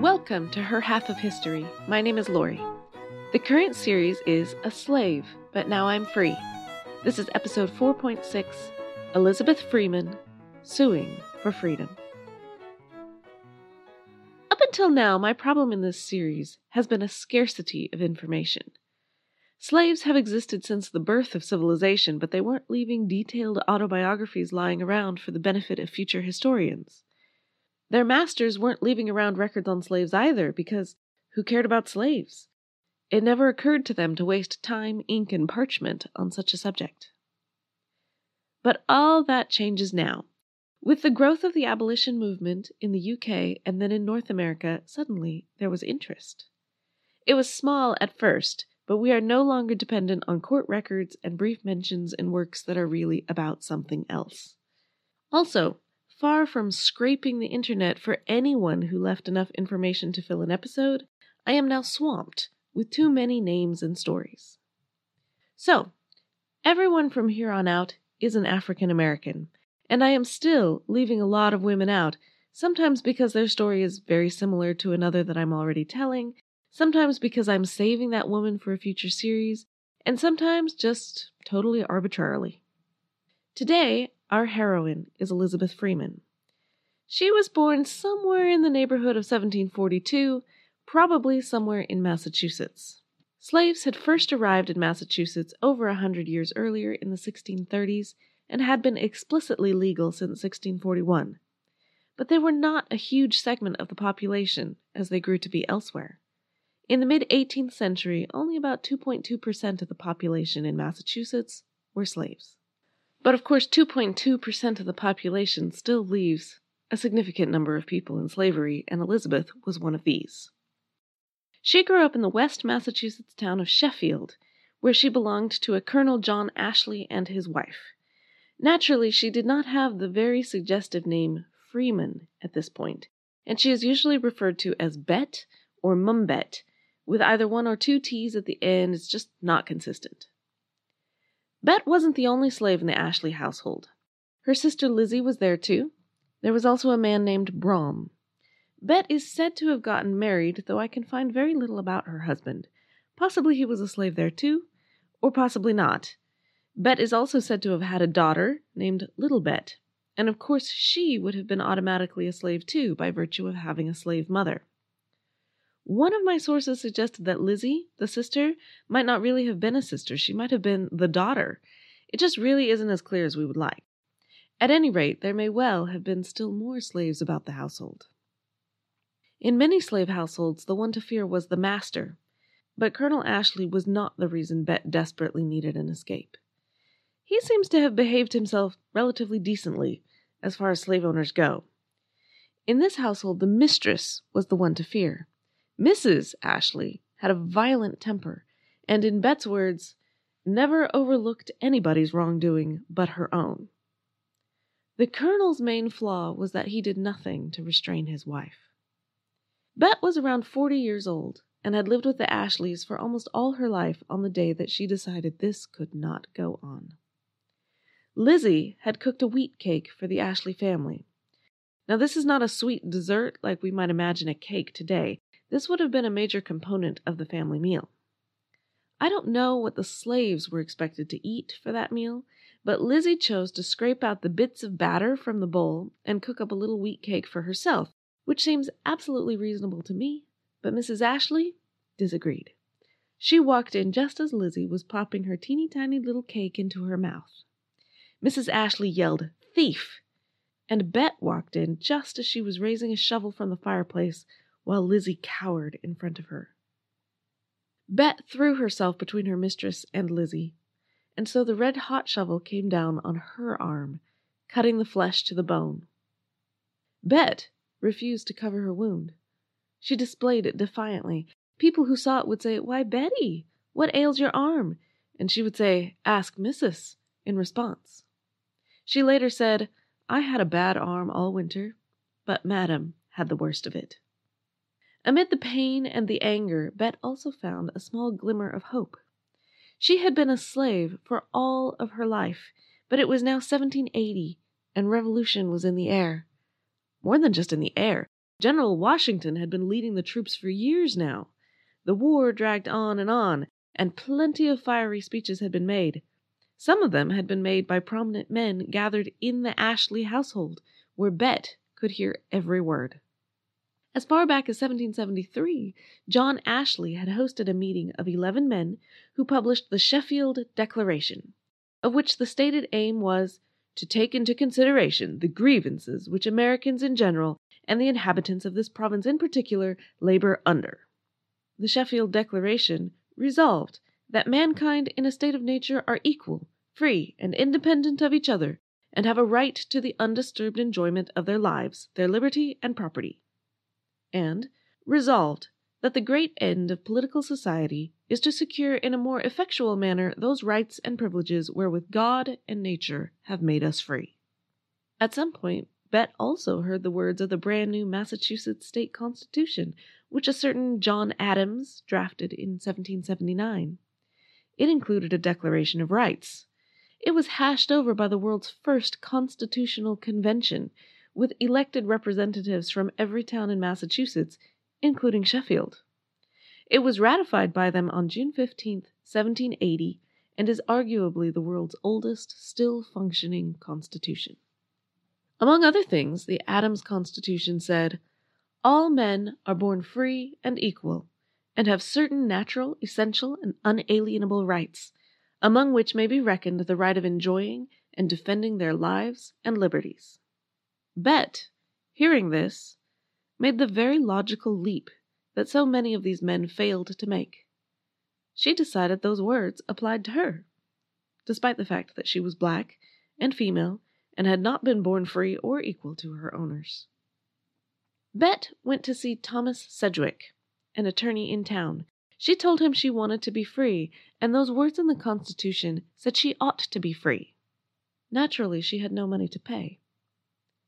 Welcome to Her Half of History. My name is Lori. The current series is A Slave, but Now I'm Free. This is episode 4.6 Elizabeth Freeman Suing for Freedom. Up until now, my problem in this series has been a scarcity of information. Slaves have existed since the birth of civilization, but they weren't leaving detailed autobiographies lying around for the benefit of future historians. Their masters weren't leaving around records on slaves either, because who cared about slaves? It never occurred to them to waste time, ink, and parchment on such a subject. But all that changes now. With the growth of the abolition movement in the UK and then in North America, suddenly there was interest. It was small at first, but we are no longer dependent on court records and brief mentions in works that are really about something else. Also, far from scraping the internet for anyone who left enough information to fill an episode, I am now swamped with too many names and stories. So, everyone from here on out is an African American, and I am still leaving a lot of women out, sometimes because their story is very similar to another that I'm already telling, sometimes because I'm saving that woman for a future series, and sometimes just totally arbitrarily. Today, our heroine is Elizabeth Freeman. She was born somewhere in the neighborhood of 1742, probably somewhere in Massachusetts. Slaves had first arrived in Massachusetts over a hundred years earlier in the 1630s and had been explicitly legal since 1641. But they were not a huge segment of the population as they grew to be elsewhere. In the mid 18th century, only about 2.2% of the population in Massachusetts were slaves. But of course, 2.2% of the population still leaves a significant number of people in slavery, and Elizabeth was one of these. She grew up in the West Massachusetts town of Sheffield, where she belonged to a Colonel John Ashley and his wife. Naturally, she did not have the very suggestive name Freeman at this point, and she is usually referred to as Bet or Mumbet, with either one or two T's at the end. It's just not consistent. Bet wasn't the only slave in the Ashley household. Her sister Lizzie was there too. There was also a man named Brom. Bet is said to have gotten married, though I can find very little about her husband. Possibly he was a slave there too, or possibly not. Bet is also said to have had a daughter named Little Bet, and of course she would have been automatically a slave too by virtue of having a slave mother. One of my sources suggested that Lizzie, the sister, might not really have been a sister. She might have been the daughter. It just really isn't as clear as we would like. At any rate, there may well have been still more slaves about the household. In many slave households, the one to fear was the master, but Colonel Ashley was not the reason Bet desperately needed an escape. He seems to have behaved himself relatively decently as far as slave owners go. In this household, the mistress was the one to fear. Mrs. Ashley had a violent temper, and in Bet's words, never overlooked anybody's wrongdoing but her own. The colonel's main flaw was that he did nothing to restrain his wife. Bet was around forty years old and had lived with the Ashleys for almost all her life on the day that she decided this could not go on. Lizzie had cooked a wheat cake for the Ashley family. Now, this is not a sweet dessert like we might imagine a cake today. This would have been a major component of the family meal. I don't know what the slaves were expected to eat for that meal, but Lizzie chose to scrape out the bits of batter from the bowl and cook up a little wheat cake for herself, which seems absolutely reasonable to me, but Mrs. Ashley disagreed. She walked in just as Lizzie was popping her teeny tiny little cake into her mouth. Mrs. Ashley yelled, Thief! And Bet walked in just as she was raising a shovel from the fireplace while Lizzie cowered in front of her. Bet threw herself between her mistress and Lizzie, and so the red hot shovel came down on her arm, cutting the flesh to the bone. Bet refused to cover her wound. She displayed it defiantly. People who saw it would say, Why, Betty, what ails your arm? And she would say, Ask Missus, in response. She later said, I had a bad arm all winter, but Madam had the worst of it. Amid the pain and the anger, Bet also found a small glimmer of hope. She had been a slave for all of her life, but it was now 1780, and revolution was in the air. More than just in the air. General Washington had been leading the troops for years now. The war dragged on and on, and plenty of fiery speeches had been made. Some of them had been made by prominent men gathered in the Ashley household, where Bet could hear every word. As far back as 1773, John Ashley had hosted a meeting of eleven men who published the Sheffield Declaration, of which the stated aim was to take into consideration the grievances which Americans in general and the inhabitants of this province in particular labor under. The Sheffield Declaration resolved that mankind in a state of nature are equal, free, and independent of each other, and have a right to the undisturbed enjoyment of their lives, their liberty, and property. And resolved that the great end of political society is to secure in a more effectual manner those rights and privileges wherewith God and nature have made us free. At some point, Bet also heard the words of the brand new Massachusetts state constitution, which a certain John Adams drafted in 1779. It included a Declaration of Rights. It was hashed over by the world's first constitutional convention, with elected representatives from every town in Massachusetts, including Sheffield. It was ratified by them on June 15, 1780, and is arguably the world's oldest still functioning constitution. Among other things, the Adams Constitution said, All men are born free and equal, and have certain natural, essential, and unalienable rights, among which may be reckoned the right of enjoying and defending their lives and liberties. Bet, hearing this, made the very logical leap that so many of these men failed to make. She decided those words applied to her, despite the fact that she was black and female and had not been born free or equal to her owners. Bet went to see Thomas Sedgwick, an attorney in town. She told him she wanted to be free, and those words in the Constitution said she ought to be free. Naturally, she had no money to pay.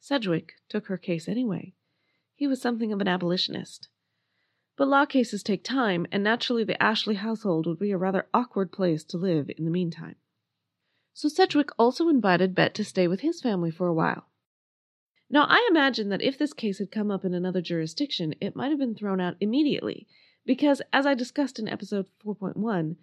Sedgwick took her case anyway. He was something of an abolitionist. But law cases take time, and naturally the Ashley household would be a rather awkward place to live in the meantime. So Sedgwick also invited Bet to stay with his family for a while. Now, I imagine that if this case had come up in another jurisdiction, it might have been thrown out immediately, because, as I discussed in episode 4.1,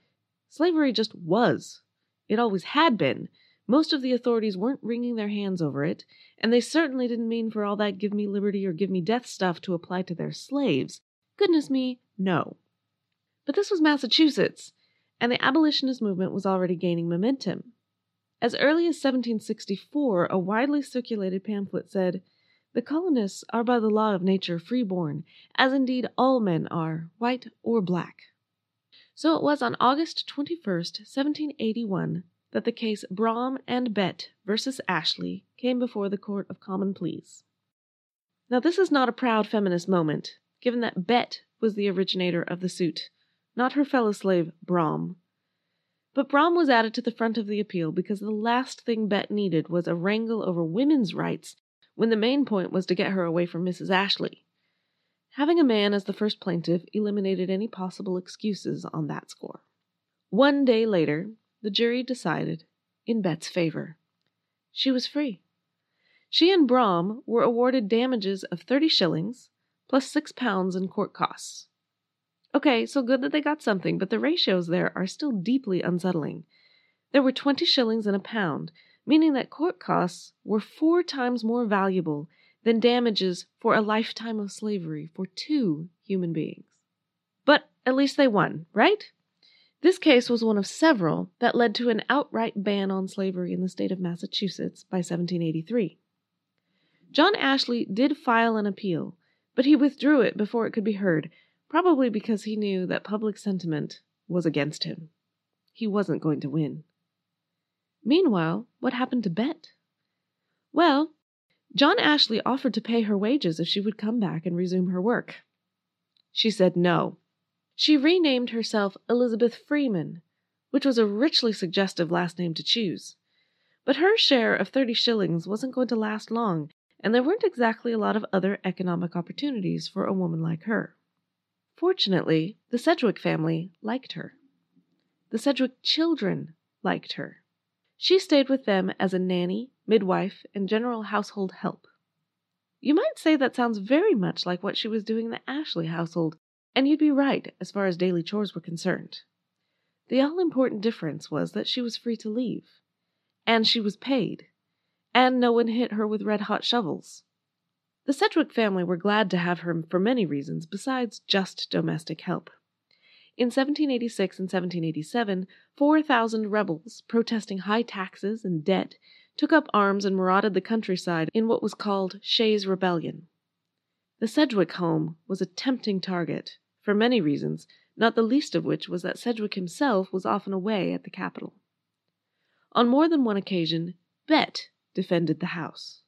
slavery just was. It always had been. Most of the authorities weren't wringing their hands over it, and they certainly didn't mean for all that give me liberty or give me death stuff to apply to their slaves. Goodness me, no. But this was Massachusetts, and the abolitionist movement was already gaining momentum. As early as 1764, a widely circulated pamphlet said, The colonists are by the law of nature freeborn, as indeed all men are, white or black. So it was on August 21, 1781, that the case Brom and Bet versus Ashley came before the Court of Common Pleas. Now, this is not a proud feminist moment, given that Bet was the originator of the suit, not her fellow slave Brom. But Brom was added to the front of the appeal because the last thing Bet needed was a wrangle over women's rights when the main point was to get her away from Mrs. Ashley. Having a man as the first plaintiff eliminated any possible excuses on that score. One day later, the jury decided in Bet's favor. She was free. She and Brom were awarded damages of 30 shillings plus 6 pounds in court costs. Okay, so good that they got something, but the ratios there are still deeply unsettling. There were 20 shillings in a pound, meaning that court costs were four times more valuable than damages for a lifetime of slavery for two human beings. But at least they won, right? This case was one of several that led to an outright ban on slavery in the state of Massachusetts by 1783. John Ashley did file an appeal, but he withdrew it before it could be heard probably because he knew that public sentiment was against him. He wasn't going to win. Meanwhile, what happened to Bet? Well, John Ashley offered to pay her wages if she would come back and resume her work. She said no. She renamed herself Elizabeth Freeman, which was a richly suggestive last name to choose. But her share of thirty shillings wasn't going to last long, and there weren't exactly a lot of other economic opportunities for a woman like her. Fortunately, the Sedgwick family liked her. The Sedgwick children liked her. She stayed with them as a nanny, midwife, and general household help. You might say that sounds very much like what she was doing in the Ashley household, and you'd be right as far as daily chores were concerned. The all important difference was that she was free to leave, and she was paid, and no one hit her with red hot shovels. The Sedgwick family were glad to have her for many reasons besides just domestic help. In 1786 and 1787, 4,000 rebels, protesting high taxes and debt, took up arms and marauded the countryside in what was called Shays' Rebellion. The Sedgwick home was a tempting target, for many reasons, not the least of which was that Sedgwick himself was often away at the capital. On more than one occasion, Bet defended the house.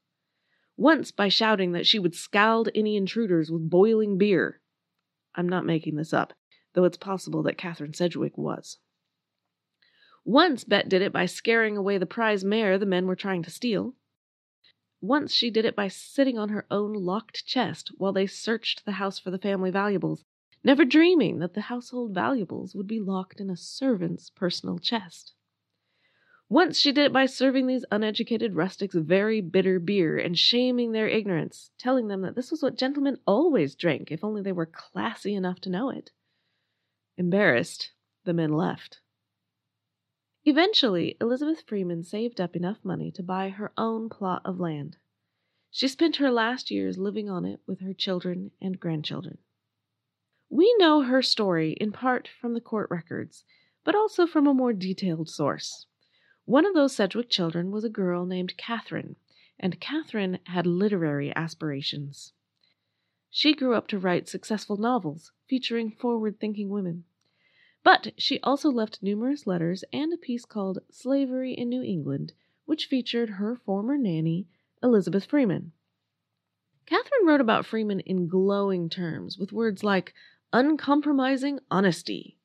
Once by shouting that she would scald any intruders with boiling beer. I'm not making this up, though it's possible that Catherine Sedgwick was. Once Bet did it by scaring away the prize mare the men were trying to steal. Once she did it by sitting on her own locked chest while they searched the house for the family valuables, never dreaming that the household valuables would be locked in a servant's personal chest. Once she did it by serving these uneducated rustics very bitter beer and shaming their ignorance, telling them that this was what gentlemen always drank if only they were classy enough to know it. Embarrassed, the men left. Eventually, Elizabeth Freeman saved up enough money to buy her own plot of land. She spent her last years living on it with her children and grandchildren. We know her story in part from the court records, but also from a more detailed source. One of those Sedgwick children was a girl named Catherine, and Catherine had literary aspirations. She grew up to write successful novels featuring forward thinking women. But she also left numerous letters and a piece called Slavery in New England, which featured her former nanny, Elizabeth Freeman. Catherine wrote about Freeman in glowing terms, with words like uncompromising honesty,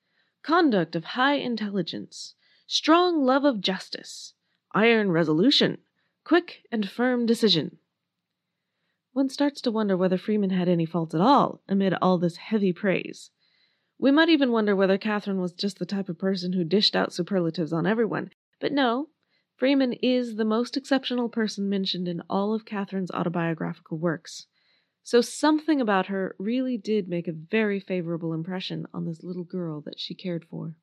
conduct of high intelligence, strong love of justice, iron resolution, quick and firm decision. One starts to wonder whether Freeman had any faults at all amid all this heavy praise. We might even wonder whether Catherine was just the type of person who dished out superlatives on everyone. But no, Freeman is the most exceptional person mentioned in all of Catherine's autobiographical works. So something about her really did make a very favorable impression on this little girl that she cared for.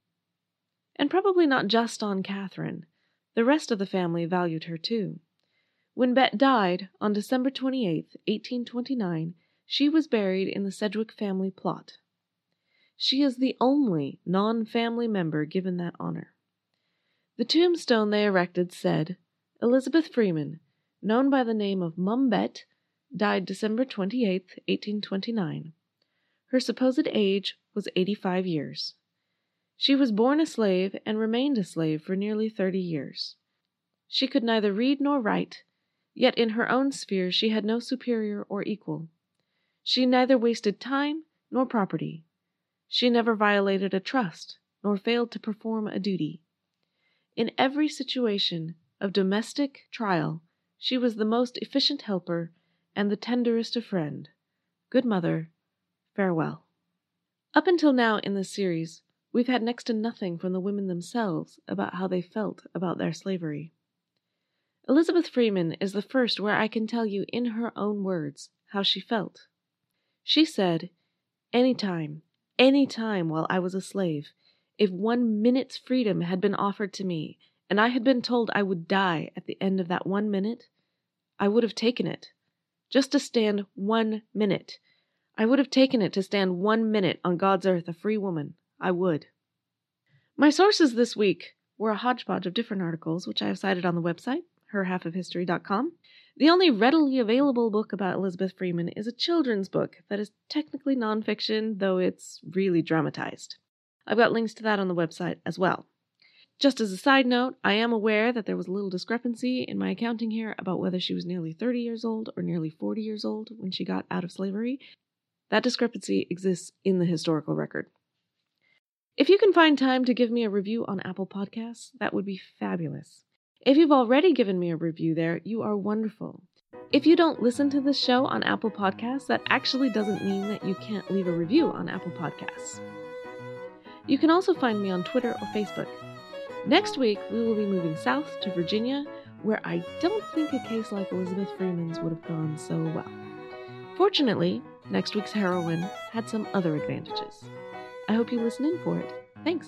And probably not just on Catherine. The rest of the family valued her too. When Bet died on December 28, 1829, she was buried in the Sedgwick family plot. She is the only non family member given that honor. The tombstone they erected said, Elizabeth Freeman, known by the name of Mum Bet, died December 28, 1829. Her supposed age was 85 years. She was born a slave and remained a slave for nearly 30 years. She could neither read nor write, yet in her own sphere she had no superior or equal. She neither wasted time nor property. She never violated a trust, nor failed to perform a duty. In every situation of domestic trial, she was the most efficient helper and the tenderest of friend. Good mother, farewell. Up until now in this series, we've had next to nothing from the women themselves about how they felt about their slavery. Elizabeth Freeman is the first where I can tell you in her own words how she felt. She said, Any time, any time while I was a slave, if one minute's freedom had been offered to me, and I had been told I would die at the end of that one minute, I would have taken it. Just to stand one minute. I would have taken it to stand one minute on God's earth a free woman. I would. My sources this week were a hodgepodge of different articles, which I have cited on the website, herhalfofhistory.com, the only readily available book about Elizabeth Freeman is a children's book that is technically nonfiction, though it's really dramatized. I've got links to that on the website as well. Just as a side note, I am aware that there was a little discrepancy in my accounting here about whether she was nearly 30 years old or nearly 40 years old when she got out of slavery. That discrepancy exists in the historical record. If you can find time to give me a review on Apple Podcasts, that would be fabulous. If you've already given me a review there, you are wonderful. If you don't listen to this show on Apple Podcasts, that actually doesn't mean that you can't leave a review on Apple Podcasts. You can also find me on Twitter or Facebook. Next week, we will be moving south to Virginia, where I don't think a case like Elizabeth Freeman's would have gone so well. Fortunately, next week's heroine had some other advantages. I hope you listen in for it. Thanks.